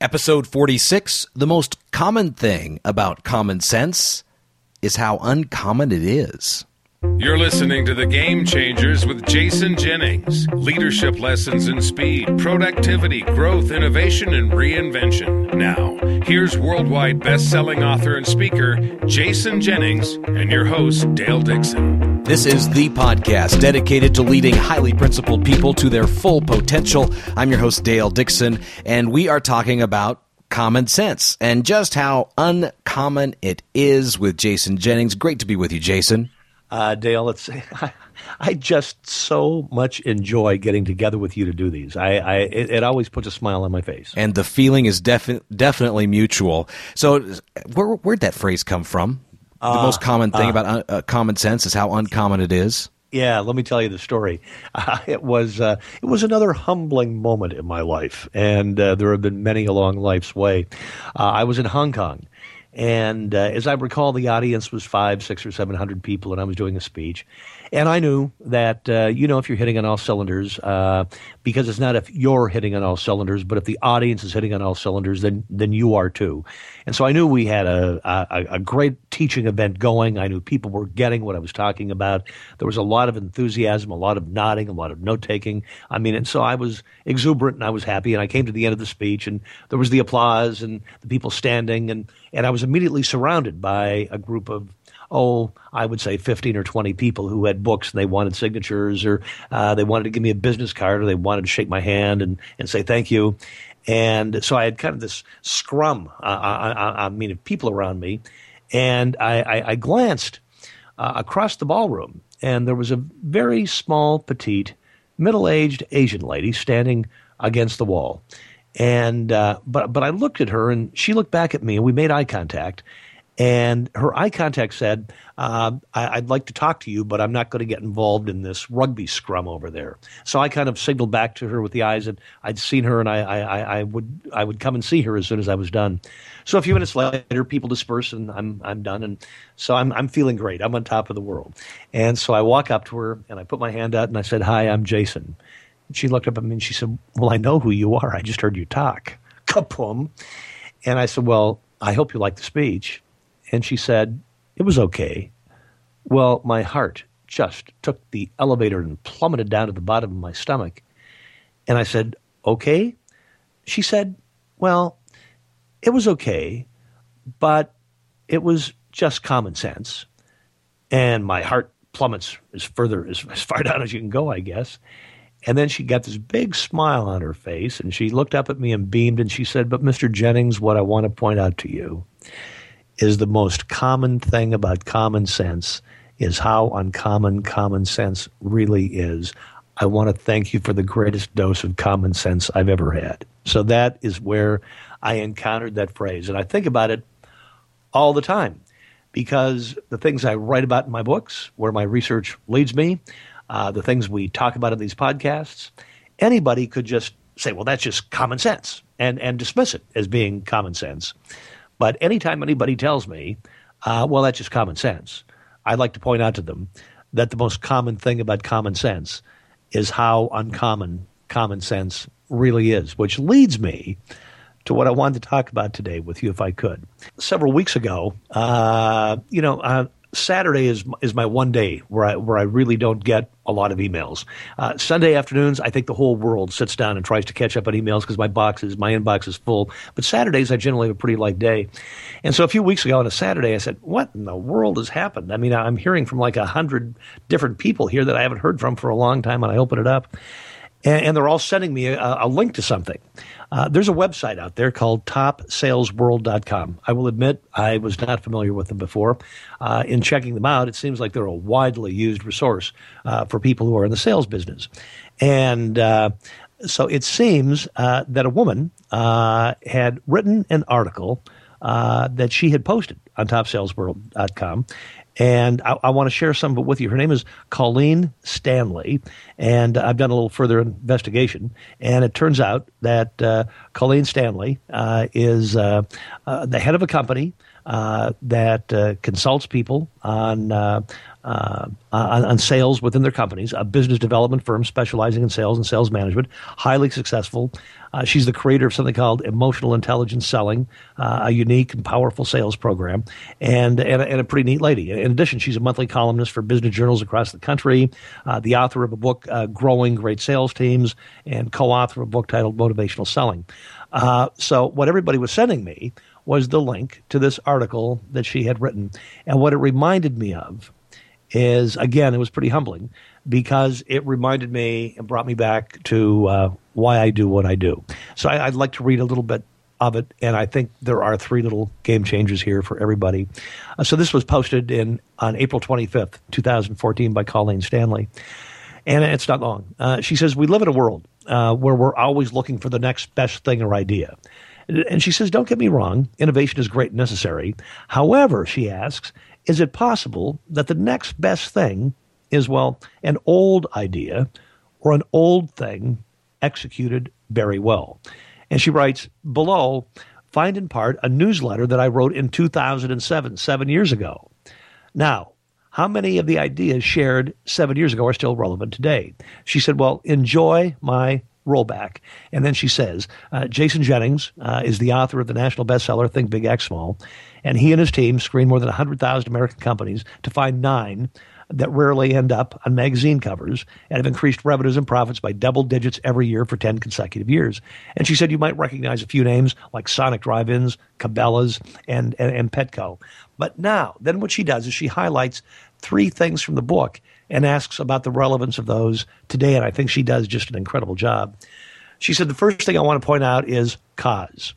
Episode 46 The most common thing about common sense is how uncommon it is. You're listening to The Game Changers with Jason Jennings. Leadership lessons in speed, productivity, growth, innovation, and reinvention. Now, here's worldwide best-selling author and speaker Jason Jennings and your host Dale Dixon. This is the podcast dedicated to leading highly principled people to their full potential. I'm your host Dale Dixon, and we are talking about common sense and just how uncommon it is with Jason Jennings. Great to be with you, Jason. Uh, Dale, it's I, I, just so much enjoy getting together with you to do these. I, I it, it, always puts a smile on my face, and the feeling is defi- definitely mutual. So, where where'd that phrase come from? The uh, most common thing uh, about uh, uh, common sense is how uncommon it is. Yeah, let me tell you the story. Uh, it was uh, it was another humbling moment in my life, and uh, there have been many along life's way. Uh, I was in Hong Kong, and uh, as I recall, the audience was five, six, or seven hundred people, and I was doing a speech. And I knew that, uh, you know, if you're hitting on all cylinders, uh, because it's not if you're hitting on all cylinders, but if the audience is hitting on all cylinders, then then you are too. And so I knew we had a, a, a great teaching event going. I knew people were getting what I was talking about. There was a lot of enthusiasm, a lot of nodding, a lot of note taking. I mean, and so I was exuberant and I was happy. And I came to the end of the speech and there was the applause and the people standing. And, and I was immediately surrounded by a group of oh, I would say 15 or 20 people who had books and they wanted signatures or uh, they wanted to give me a business card or they wanted to shake my hand and, and say thank you. And so I had kind of this scrum, uh, I, I, I, mean, of people around me. And I, I, I glanced uh, across the ballroom and there was a very small, petite, middle aged Asian lady standing against the wall. And uh, but but I looked at her and she looked back at me and we made eye contact and her eye contact said, uh, I- would like to talk to you, but I'm not going to get involved in this rugby scrum over there. So I kind of signaled back to her with the eyes that I'd seen her and I, I, I, would, I would come and see her as soon as I was done. So a few minutes later, people disperse and I'm, I'm done. And so I'm, I'm feeling great. I'm on top of the world. And so I walk up to her and I put my hand out and I said, Hi, I'm Jason. And she looked up at me and she said, Well, I know who you are. I just heard you talk. Kapoom. And I said, Well, I hope you like the speech. And she said, It was okay. Well, my heart just took the elevator and plummeted down to the bottom of my stomach. And I said, Okay? She said, Well, it was okay, but it was just common sense. And my heart plummets as further as, as far down as you can go, I guess. And then she got this big smile on her face and she looked up at me and beamed and she said, But Mr. Jennings, what I want to point out to you is the most common thing about common sense is how uncommon common sense really is. I want to thank you for the greatest dose of common sense I've ever had. So that is where I encountered that phrase. And I think about it all the time because the things I write about in my books, where my research leads me, uh, the things we talk about in these podcasts, anybody could just say, well, that's just common sense and, and dismiss it as being common sense. But anytime anybody tells me, uh, well, that's just common sense, I'd like to point out to them that the most common thing about common sense is how uncommon common sense really is, which leads me to what I wanted to talk about today with you, if I could. Several weeks ago, uh, you know, uh, Saturday is is my one day where I where I really don't get a lot of emails. Uh, Sunday afternoons, I think the whole world sits down and tries to catch up on emails because my box is my inbox is full. But Saturdays, I generally have a pretty light day. And so a few weeks ago on a Saturday, I said, "What in the world has happened?" I mean, I'm hearing from like a hundred different people here that I haven't heard from for a long time, and I open it up, and, and they're all sending me a, a link to something. Uh, there's a website out there called topsalesworld.com. I will admit I was not familiar with them before. Uh, in checking them out, it seems like they're a widely used resource uh, for people who are in the sales business. And uh, so it seems uh, that a woman uh, had written an article that she had posted on topsalesworld.com and I, I want to share some of it with you. Her name is Colleen Stanley, and I've done a little further investigation, and it turns out that uh, Colleen Stanley uh, is uh, uh the head of a company uh, that uh, consults people on, uh, uh, on, on sales within their companies, a business development firm specializing in sales and sales management, highly successful. Uh, she's the creator of something called Emotional Intelligence Selling, uh, a unique and powerful sales program, and, and, and, a pretty neat lady. In addition, she's a monthly columnist for business journals across the country, the author of a book, Growing Great Sales Teams, and co author of a book titled Motivational Selling. so, what everybody was sending me was the link to this article that she had written. And what it reminded me of is, again, it was pretty humbling because it reminded me and brought me back to uh, why I do what I do. So I, would like to read a little bit of it, and I think there are three little game changers here for everybody. Uh, so this was posted in on April 25th, 2014 by Colleen Stanley. And it's not long. Uh, she says, We live in a world uh, where we're always looking for the next best thing or idea. And she says, Don't get me wrong, innovation is great and necessary. However, she asks, is it possible that the next best thing is, well, an old idea or an old thing executed very well? And she writes below, find in part a newsletter that I wrote in 2007, seven years ago. Now, how many of the ideas shared seven years ago are still relevant today? She said, Well, enjoy my rollback. And then she says, uh, Jason Jennings uh, is the author of the national bestseller, Think Big, Act Small. And he and his team screened more than 100,000 American companies to find nine that rarely end up on magazine covers and have increased revenues and profits by double digits every year for 10 consecutive years. And she said you might recognize a few names like Sonic Drive Ins, Cabela's, and, and, and Petco. But now, then what she does is she highlights three things from the book and asks about the relevance of those today. And I think she does just an incredible job. She said, The first thing I want to point out is cause.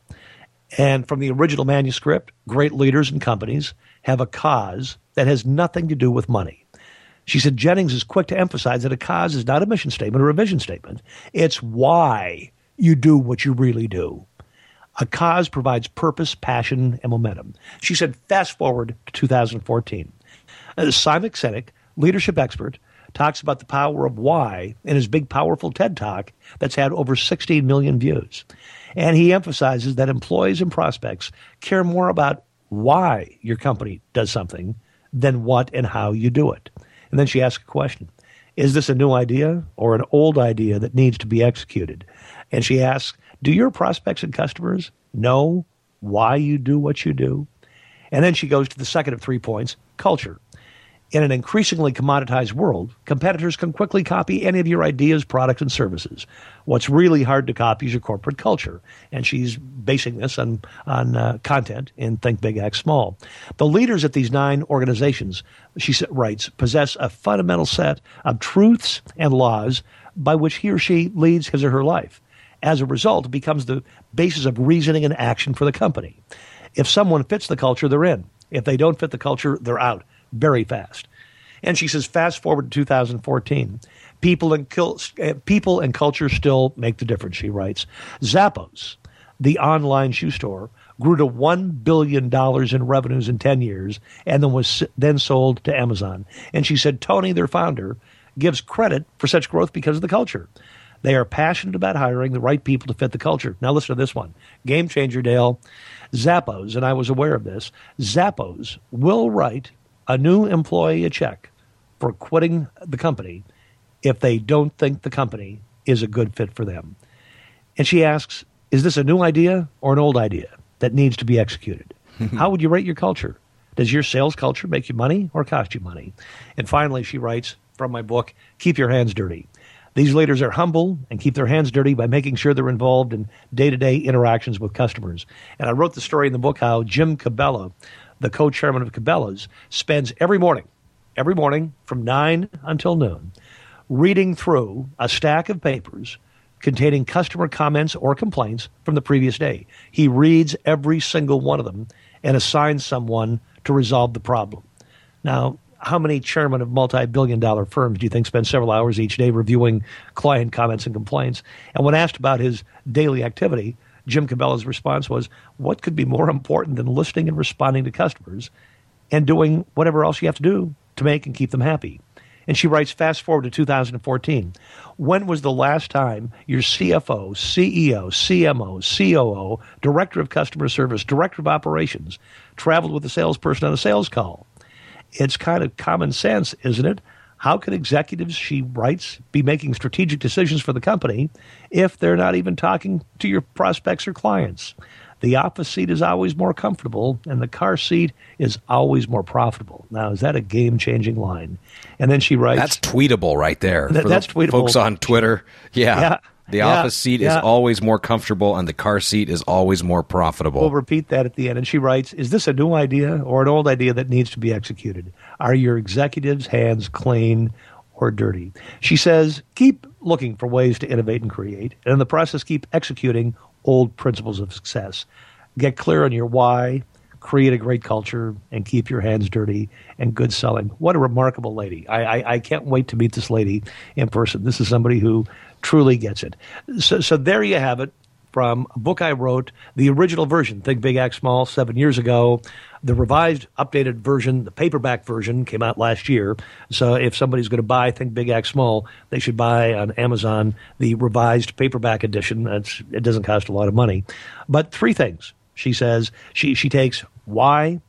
And from the original manuscript, great leaders and companies have a cause that has nothing to do with money. She said Jennings is quick to emphasize that a cause is not a mission statement or a vision statement. It's why you do what you really do. A cause provides purpose, passion, and momentum. She said, fast forward to 2014. Uh, Simon Sinek leadership expert, talks about the power of why in his big, powerful TED Talk that's had over 16 million views. And he emphasizes that employees and prospects care more about why your company does something than what and how you do it. And then she asks a question Is this a new idea or an old idea that needs to be executed? And she asks, Do your prospects and customers know why you do what you do? And then she goes to the second of three points culture. In an increasingly commoditized world, competitors can quickly copy any of your ideas, products, and services. What's really hard to copy is your corporate culture. And she's basing this on, on uh, content in Think Big, Act Small. The leaders at these nine organizations, she writes, possess a fundamental set of truths and laws by which he or she leads his or her life. As a result, it becomes the basis of reasoning and action for the company. If someone fits the culture, they're in. If they don't fit the culture, they're out very fast. And she says, fast forward to 2014. People and, uh, people and culture still make the difference, she writes. Zappos, the online shoe store, grew to $1 billion in revenues in 10 years and then was then sold to Amazon. And she said, Tony, their founder, gives credit for such growth because of the culture. They are passionate about hiring the right people to fit the culture. Now, listen to this one game changer, Dale. Zappos, and I was aware of this, Zappos will write a new employee a check for quitting the company if they don't think the company is a good fit for them. And she asks, Is this a new idea or an old idea that needs to be executed? How would you rate your culture? Does your sales culture make you money or cost you money? And finally, she writes from my book, Keep Your Hands Dirty. These leaders are humble and keep their hands dirty by making sure they're involved in day to day interactions with customers. And I wrote the story in the book how Jim Cabela the co-chairman of Cabela's, spends every morning, every morning from 9 until noon, reading through a stack of papers containing customer comments or complaints from the previous day. He reads every single one of them and assigns someone to resolve the problem. Now, how many chairmen of multi-billion dollar firms do you think spend several hours each day reviewing client comments and complaints? And when asked about his daily activity, Jim Cabela's response was, What could be more important than listening and responding to customers and doing whatever else you have to do to make and keep them happy? And she writes, fast forward to 2014. When was the last time your CFO, CEO, CMO, COO, Director of Customer Service, Director of Operations traveled with a salesperson on a sales call? It's kind of common sense, isn't it? How can executives, she writes, be making strategic decisions for the company if they're not even talking to your prospects or clients? The office seat is always more comfortable, and the car seat is always more profitable. Now, is that a game changing line? And then she writes That's tweetable right there. Th- For that's the tweetable. Folks on Twitter. Yeah. Yeah. The Yeah. office seat Yeah. is always more comfortable and the car seat is always more profitable. We'll repeat that at the end. And she writes Is this a new idea or an old idea that needs to be executed? Are your executives' hands clean or dirty? She says, Keep looking for ways to innovate and create, and in the process, keep executing old principles of success. Get clear on your why, create a great culture, and keep your hands dirty and good selling. What a remarkable lady. I, I, I can't wait to meet this lady in person. This is somebody who truly gets it. So, so there you have it from a book I wrote, the original version, Think Big, Act Small, seven years ago. The revised, updated version, the paperback version, came out last year. So if somebody's going to buy Think Big, Act Small, they should buy on Amazon the revised paperback edition. That's, it doesn't cost a lot of money. But three things, she says. She, she takes why,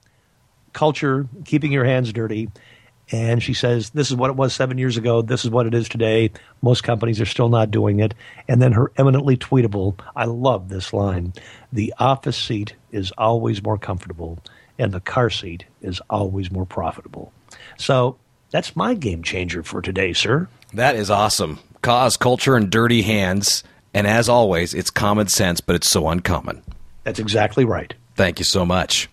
culture, keeping your hands dirty, and she says, This is what it was seven years ago. This is what it is today. Most companies are still not doing it. And then her eminently tweetable, I love this line the office seat is always more comfortable, and the car seat is always more profitable. So that's my game changer for today, sir. That is awesome. Cause, culture, and dirty hands. And as always, it's common sense, but it's so uncommon. That's exactly right. Thank you so much.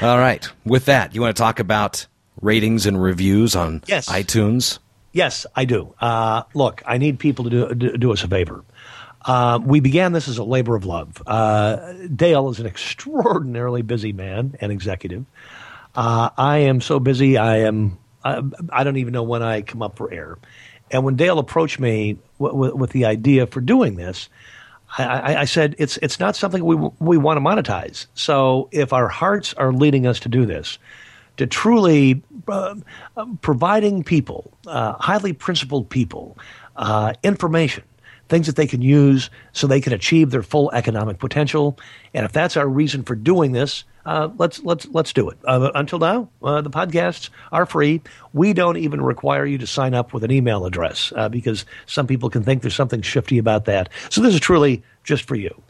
All right. With that, you want to talk about ratings and reviews on Yes. iTunes? Yes, I do. Uh, look, I need people to do, do, do us a favor. Uh, we began this as a labor of love. Uh, Dale is an extraordinarily busy man and executive. Uh, I am so busy, I am. I, I don't even know when I come up for air. And when Dale approached me w- w- with the idea for doing this, I, I, said it's it's not something we we want to monetize. So if our hearts are leading us to do this, to truly uh, um, providing people, uh, highly principled people, uh, information, things that they can use so they can achieve their full economic potential. And if that's our reason for doing this, uh, let's let's let's do it. Uh, until now, uh, the podcasts are free. We don't even require you to sign up with an email address uh, because some people can think there's something shifty about that. So this is truly just for you.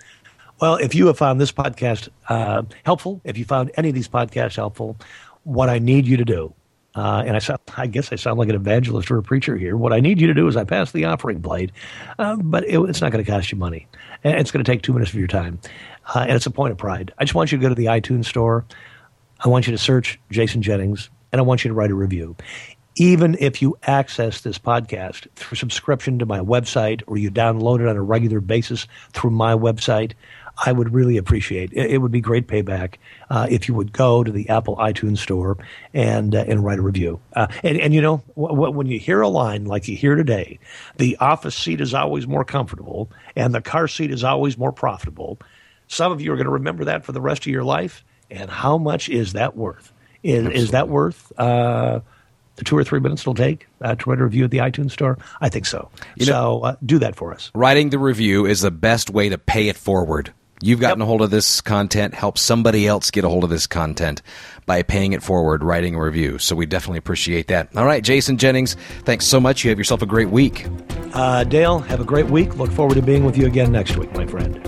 Well, if you have found this podcast uh, helpful, if you found any of these podcasts helpful, what I need you to do, uh, and I, sound, I guess I sound like an evangelist or a preacher here. What I need you to do is I pass the offering plate, uh, but it, it's not going to cost you money. It's going to take two minutes of your time, uh, and it's a point of pride. I just want you to go to the iTunes store. I want you to search Jason Jennings, and I want you to write a review. Even if you access this podcast through subscription to my website or you download it on a regular basis through my website, I would really appreciate it. It would be great payback uh, if you would go to the Apple iTunes store and uh, and write a review. Uh, and and you know w- w- when you hear a line like you hear today, the office seat is always more comfortable and the car seat is always more profitable. Some of you are going to remember that for the rest of your life. And how much is that worth? Is, is that worth uh, the two or three minutes it'll take uh, to write a review at the iTunes store? I think so. so uh, do that for us. Writing the review is the best way to pay it forward. You've gotten Yep. a hold of this content, help somebody else get a hold of this content by paying it forward, writing a review. So we definitely appreciate that. All right, Jason Jennings, thanks so much. You have yourself a great week. Uh, Dale, have a great week. Look forward to being with you again next week, my friend.